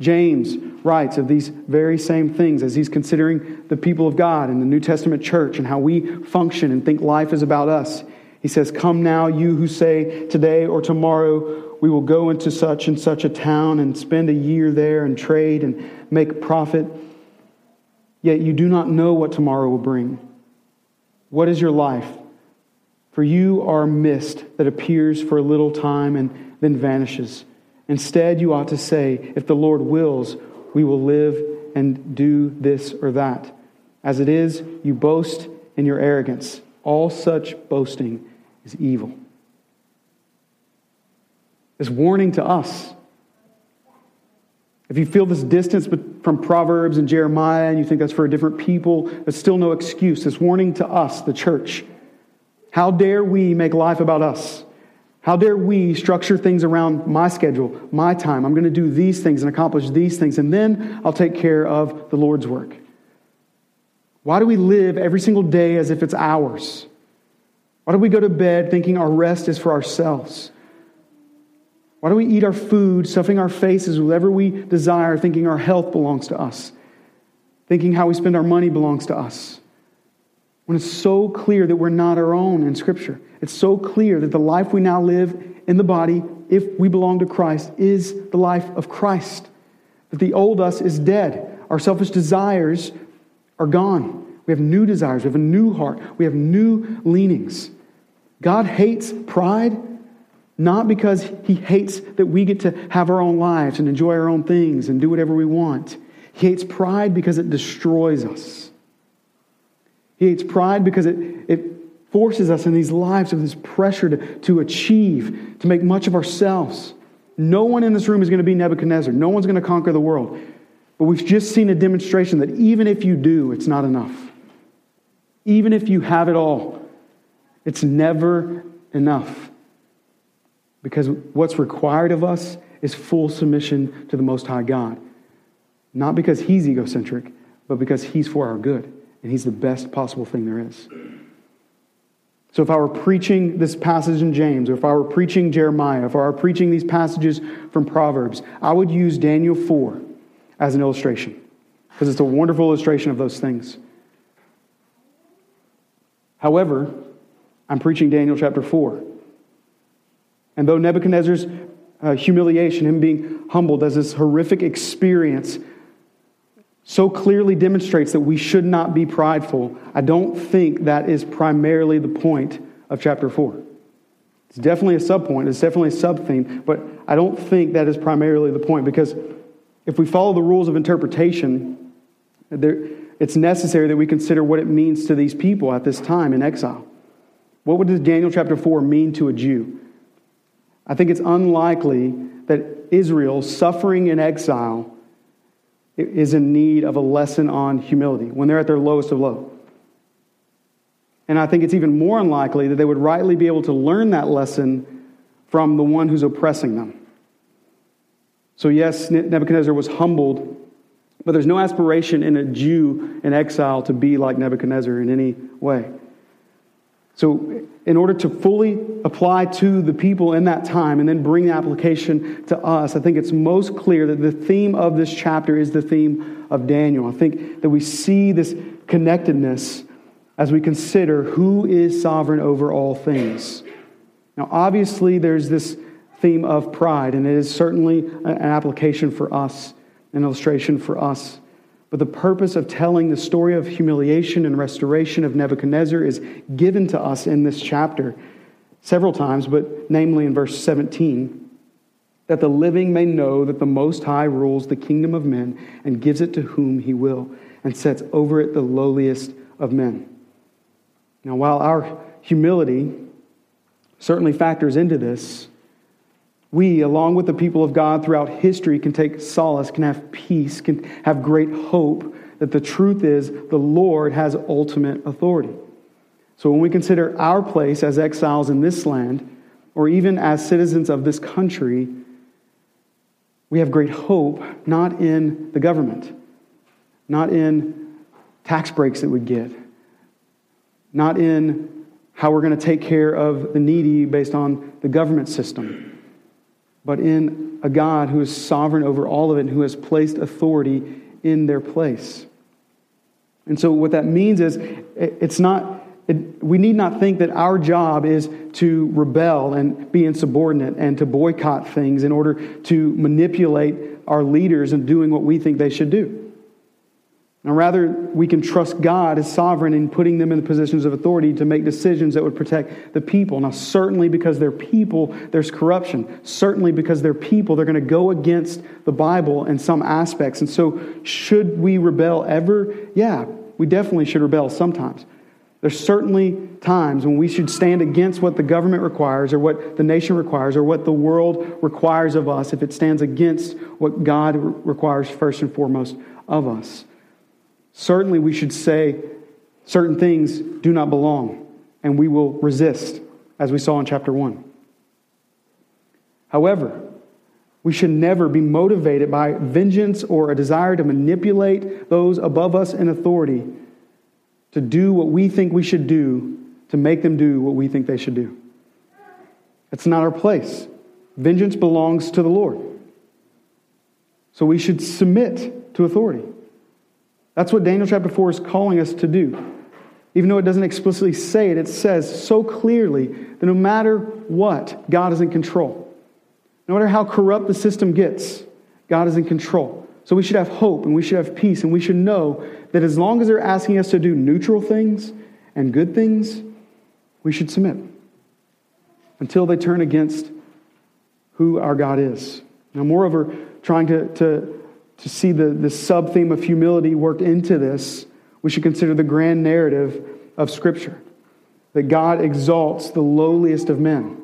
Speaker 1: James writes of these very same things as he's considering the people of God and the New Testament church and how we function and think life is about us. He says, Come now, you who say, Today or tomorrow we will go into such and such a town and spend a year there and trade and make profit. Yet you do not know what tomorrow will bring. What is your life? For you are mist that appears for a little time and then vanishes. Instead, you ought to say, If the Lord wills, we will live and do this or that. As it is, you boast in your arrogance. All such boasting is evil. This warning to us. If you feel this distance from Proverbs and Jeremiah and you think that's for a different people, there's still no excuse. This warning to us, the church. How dare we make life about us? How dare we structure things around my schedule, my time? I'm going to do these things and accomplish these things, and then I'll take care of the Lord's work. Why do we live every single day as if it's ours? Why do we go to bed thinking our rest is for ourselves? Why do we eat our food, stuffing our faces with whatever we desire, thinking our health belongs to us? Thinking how we spend our money belongs to us? When it's so clear that we're not our own in Scripture. It's so clear that the life we now live in the body, if we belong to Christ, is the life of Christ. That the old us is dead. Our selfish desires are gone. We have new desires. We have a new heart. We have new leanings. God hates pride not because he hates that we get to have our own lives and enjoy our own things and do whatever we want. He hates pride because it destroys us. He hates pride because it, it forces us in these lives of this pressure to, to achieve, to make much of ourselves. No one in this room is going to be Nebuchadnezzar. No one's going to conquer the world. But we've just seen a demonstration that even if you do, it's not enough. Even if you have it all, it's never enough. Because what's required of us is full submission to the Most High God. Not because He's egocentric, but because He's for our good, and He's the best possible thing there is. So, if I were preaching this passage in James, or if I were preaching Jeremiah, if I were preaching these passages from Proverbs, I would use Daniel 4 as an illustration, because it's a wonderful illustration of those things. However, I'm preaching Daniel chapter 4. And though Nebuchadnezzar's uh, humiliation, him being humbled as this horrific experience, so clearly demonstrates that we should not be prideful, I don't think that is primarily the point of chapter 4. It's definitely a subpoint, it's definitely a subtheme, but I don't think that is primarily the point because if we follow the rules of interpretation, there, it's necessary that we consider what it means to these people at this time in exile. What would Daniel chapter 4 mean to a Jew? I think it's unlikely that Israel, suffering in exile, is in need of a lesson on humility when they're at their lowest of low. And I think it's even more unlikely that they would rightly be able to learn that lesson from the one who's oppressing them. So, yes, Nebuchadnezzar was humbled, but there's no aspiration in a Jew in exile to be like Nebuchadnezzar in any way. So, in order to fully apply to the people in that time and then bring the application to us, I think it's most clear that the theme of this chapter is the theme of Daniel. I think that we see this connectedness as we consider who is sovereign over all things. Now, obviously, there's this theme of pride, and it is certainly an application for us, an illustration for us. But the purpose of telling the story of humiliation and restoration of Nebuchadnezzar is given to us in this chapter several times, but namely in verse 17 that the living may know that the Most High rules the kingdom of men and gives it to whom he will, and sets over it the lowliest of men. Now, while our humility certainly factors into this, we, along with the people of God throughout history, can take solace, can have peace, can have great hope that the truth is the Lord has ultimate authority. So when we consider our place as exiles in this land, or even as citizens of this country, we have great hope not in the government, not in tax breaks that we get, not in how we're going to take care of the needy based on the government system but in a God who is sovereign over all of it and who has placed authority in their place. And so, what that means is, it's not, it, we need not think that our job is to rebel and be insubordinate and to boycott things in order to manipulate our leaders and doing what we think they should do. And rather, we can trust God as sovereign in putting them in the positions of authority to make decisions that would protect the people. Now, certainly because they're people, there's corruption. Certainly because they're people, they're going to go against the Bible in some aspects. And so, should we rebel ever? Yeah, we definitely should rebel sometimes. There's certainly times when we should stand against what the government requires or what the nation requires or what the world requires of us if it stands against what God requires first and foremost of us. Certainly, we should say certain things do not belong, and we will resist, as we saw in chapter 1. However, we should never be motivated by vengeance or a desire to manipulate those above us in authority to do what we think we should do to make them do what we think they should do. It's not our place. Vengeance belongs to the Lord. So we should submit to authority. That's what Daniel chapter 4 is calling us to do. Even though it doesn't explicitly say it, it says so clearly that no matter what, God is in control. No matter how corrupt the system gets, God is in control. So we should have hope and we should have peace and we should know that as long as they're asking us to do neutral things and good things, we should submit until they turn against who our God is. Now, moreover, trying to, to to see the, the sub theme of humility worked into this, we should consider the grand narrative of Scripture that God exalts the lowliest of men.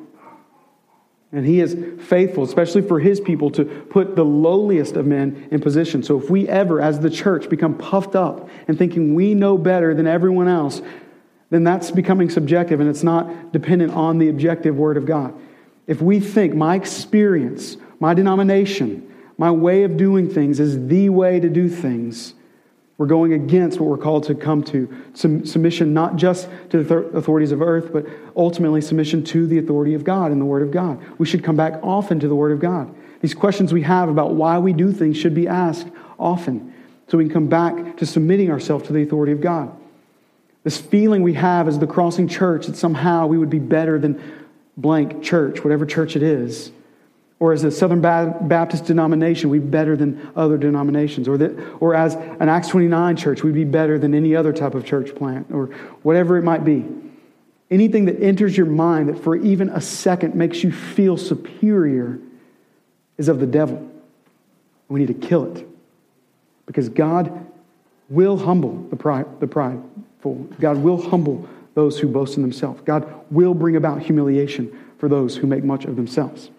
Speaker 1: And he is faithful, especially for his people, to put the lowliest of men in position. So if we ever, as the church, become puffed up and thinking we know better than everyone else, then that's becoming subjective and it's not dependent on the objective word of God. If we think my experience, my denomination, my way of doing things is the way to do things, we're going against what we're called to come to submission not just to the authorities of earth, but ultimately submission to the authority of God and the Word of God. We should come back often to the Word of God. These questions we have about why we do things should be asked often so we can come back to submitting ourselves to the authority of God. This feeling we have as the crossing church that somehow we would be better than blank church, whatever church it is, Or as a Southern Baptist denomination, we'd be better than other denominations. Or, that, or as an Acts 29 church, we'd be better than any other type of church plant, or whatever it might be. Anything that enters your mind that for even a second makes you feel superior is of the devil. We need to kill it. Because God will humble the, pride, the prideful. God will humble those who boast in themselves. God will bring about humiliation for those who make much of themselves.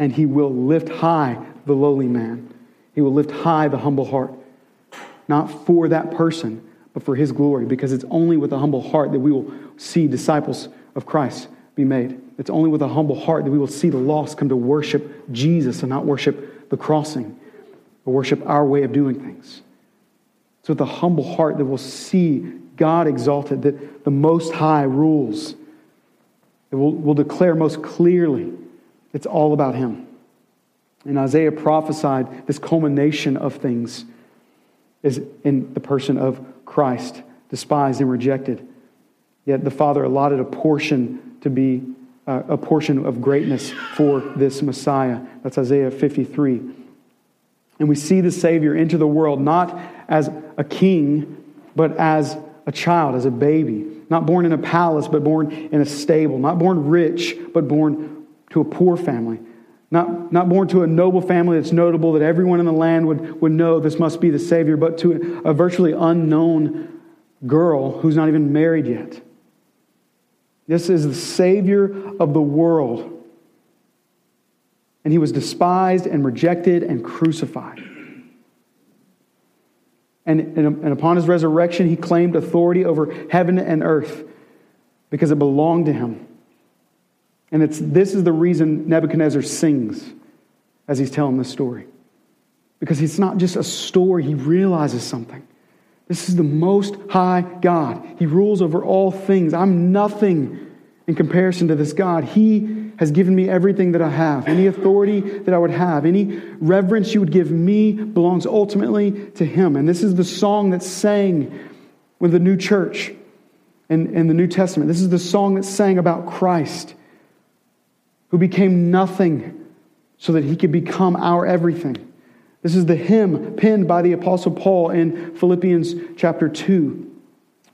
Speaker 1: And he will lift high the lowly man. He will lift high the humble heart. Not for that person, but for his glory, because it's only with a humble heart that we will see disciples of Christ be made. It's only with a humble heart that we will see the lost come to worship Jesus and not worship the crossing or worship our way of doing things. It's with a humble heart that we'll see God exalted, that the Most High rules. That we'll, we'll declare most clearly it's all about Him. And Isaiah prophesied this culmination of things is in the person of Christ, despised and rejected. Yet the Father allotted a portion to be uh, a portion of greatness for this Messiah. That's Isaiah 53. And we see the Savior enter the world not as a king, but as a child, as a baby. Not born in a palace, but born in a stable. Not born rich, but born to a poor family. Not, not born to a noble family that's notable that everyone in the land would, would know this must be the Savior, but to a, virtually unknown girl who's not even married yet. This is the Savior of the world. And he was despised and rejected and crucified. And, and, and, upon his resurrection, he claimed authority over heaven and earth because it belonged to him. And it's, this is the reason Nebuchadnezzar sings as he's telling this story. Because it's not just a story, he realizes something. This is the most high God. He rules over all things. I'm nothing in comparison to this God. He has given me everything that I have. Any authority that I would have, any reverence you would give me belongs ultimately to Him. And this is the song that's sang with the new church in, in the New Testament. This is the song that's sang about Christ who became nothing so that he could become our everything. This is the hymn penned by the Apostle Paul in Philippians chapter 2,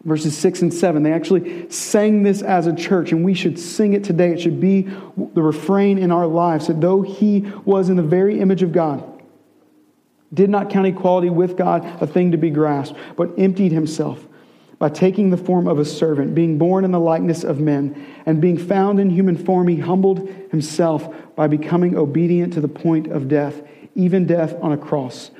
Speaker 1: verses 6 and 7. They actually sang this as a church, and we should sing it today. It should be the refrain in our lives that though he was in the very image of God, did not count equality with God a thing to be grasped, but emptied himself by taking the form of a servant, being born in the likeness of men, and being found in human form, he humbled himself by becoming obedient to the point of death, even death on a cross.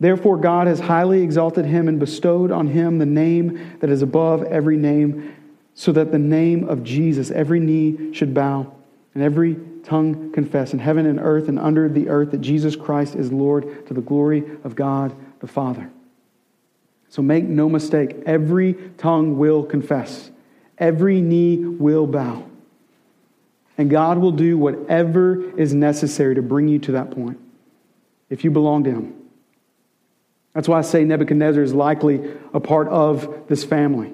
Speaker 1: Therefore, God has highly exalted him and bestowed on him the name that is above every name, so that the name of Jesus every knee should bow and every tongue confess in heaven and earth and under the earth that Jesus Christ is Lord to the glory of God the Father. So make no mistake, every tongue will confess, every knee will bow. And God will do whatever is necessary to bring you to that point if you belong to Him. That's why I say Nebuchadnezzar is likely a part of this family.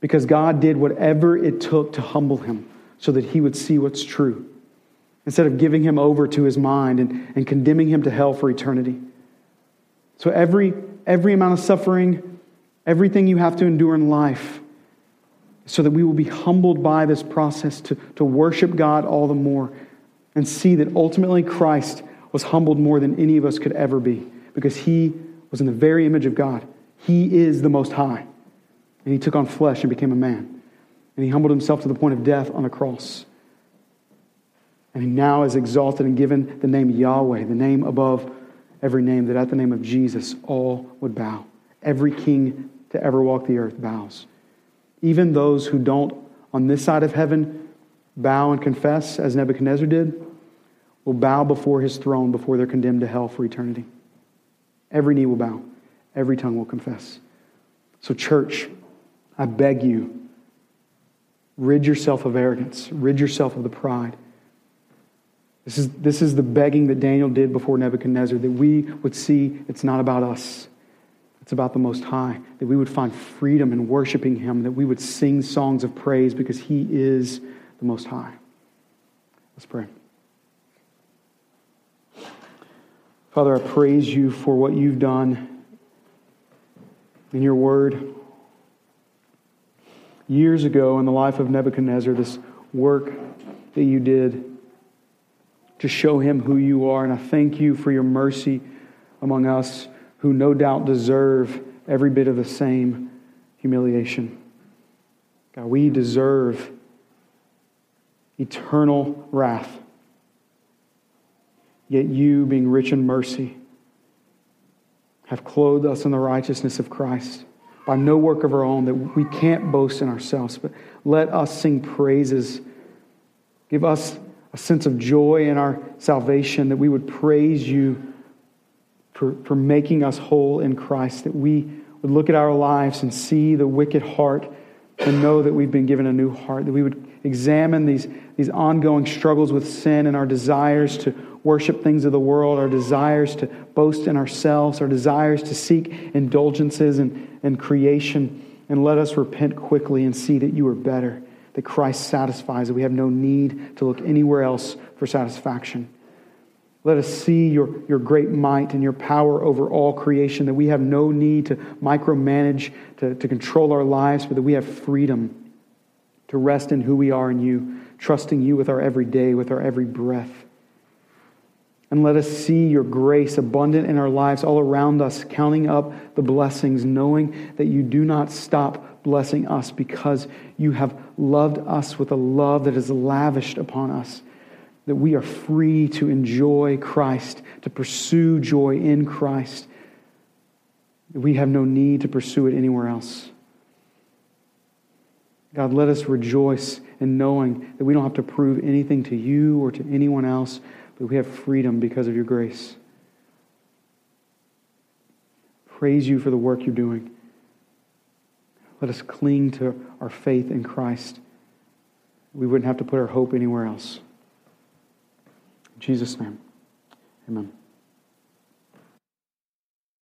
Speaker 1: Because God did whatever it took to humble him so that he would see what's true instead of giving him over to his mind and, and condemning him to hell for eternity. So every every amount of suffering, everything you have to endure in life, so that we will be humbled by this process to, to worship God all the more and see that ultimately Christ was humbled more than any of us could ever be because he was in the very image of God. He is the Most High. And he took on flesh and became a man. And he humbled himself to the point of death on a cross. And he now is exalted and given the name Yahweh, the name above every name, that at the name of Jesus all would bow. Every king to ever walk the earth bows. Even those who don't, on this side of heaven, bow and confess, as Nebuchadnezzar did, will bow before his throne before they're condemned to hell for eternity. Every knee will bow, every tongue will confess. So, church, I beg you, rid yourself of arrogance, rid yourself of the pride. This is, this is the begging that Daniel did before Nebuchadnezzar that we would see it's not about us, it's about the Most High, that we would find freedom in worshiping Him, that we would sing songs of praise because He is the Most High. Let's pray. Father, I praise you for what you've done in your word. Years ago in the life of Nebuchadnezzar, this work that you did to show him who you are. And I thank you for your mercy among us who no doubt deserve every bit of the same humiliation. God, we deserve eternal wrath. Yet you, being rich in mercy, have clothed us in the righteousness of Christ by no work of our own, that we can't boast in ourselves, but let us sing praises. Give us a sense of joy in our salvation, that we would praise you for, for making us whole in Christ, that we would look at our lives and see the wicked heart and know that we've been given a new heart, that we would examine these, these ongoing struggles with sin and our desires to worship things of the world, our desires to boast in ourselves, our desires to seek indulgences and, and creation, and let us repent quickly and see that you are better, that Christ satisfies, that we have no need to look anywhere else for satisfaction. Let us see your, your great might and your power over all creation, that we have no need to micromanage, to, to control our lives, but that we have freedom to rest in who we are in you, trusting you with our every day, with our every breath. And let us see your grace abundant in our lives all around us, counting up the blessings, knowing that you do not stop blessing us because you have loved us with a love that is lavished upon us that we are free to enjoy Christ, to pursue joy in Christ. We have no need to pursue it anywhere else. God, let us rejoice in knowing that we don't have to prove anything to you or to anyone else, but we have freedom because of your grace. Praise you for the work you're doing. Let us cling to our faith in Christ. We wouldn't have to put our hope anywhere else. Jesus' name, amen.